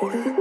Holy.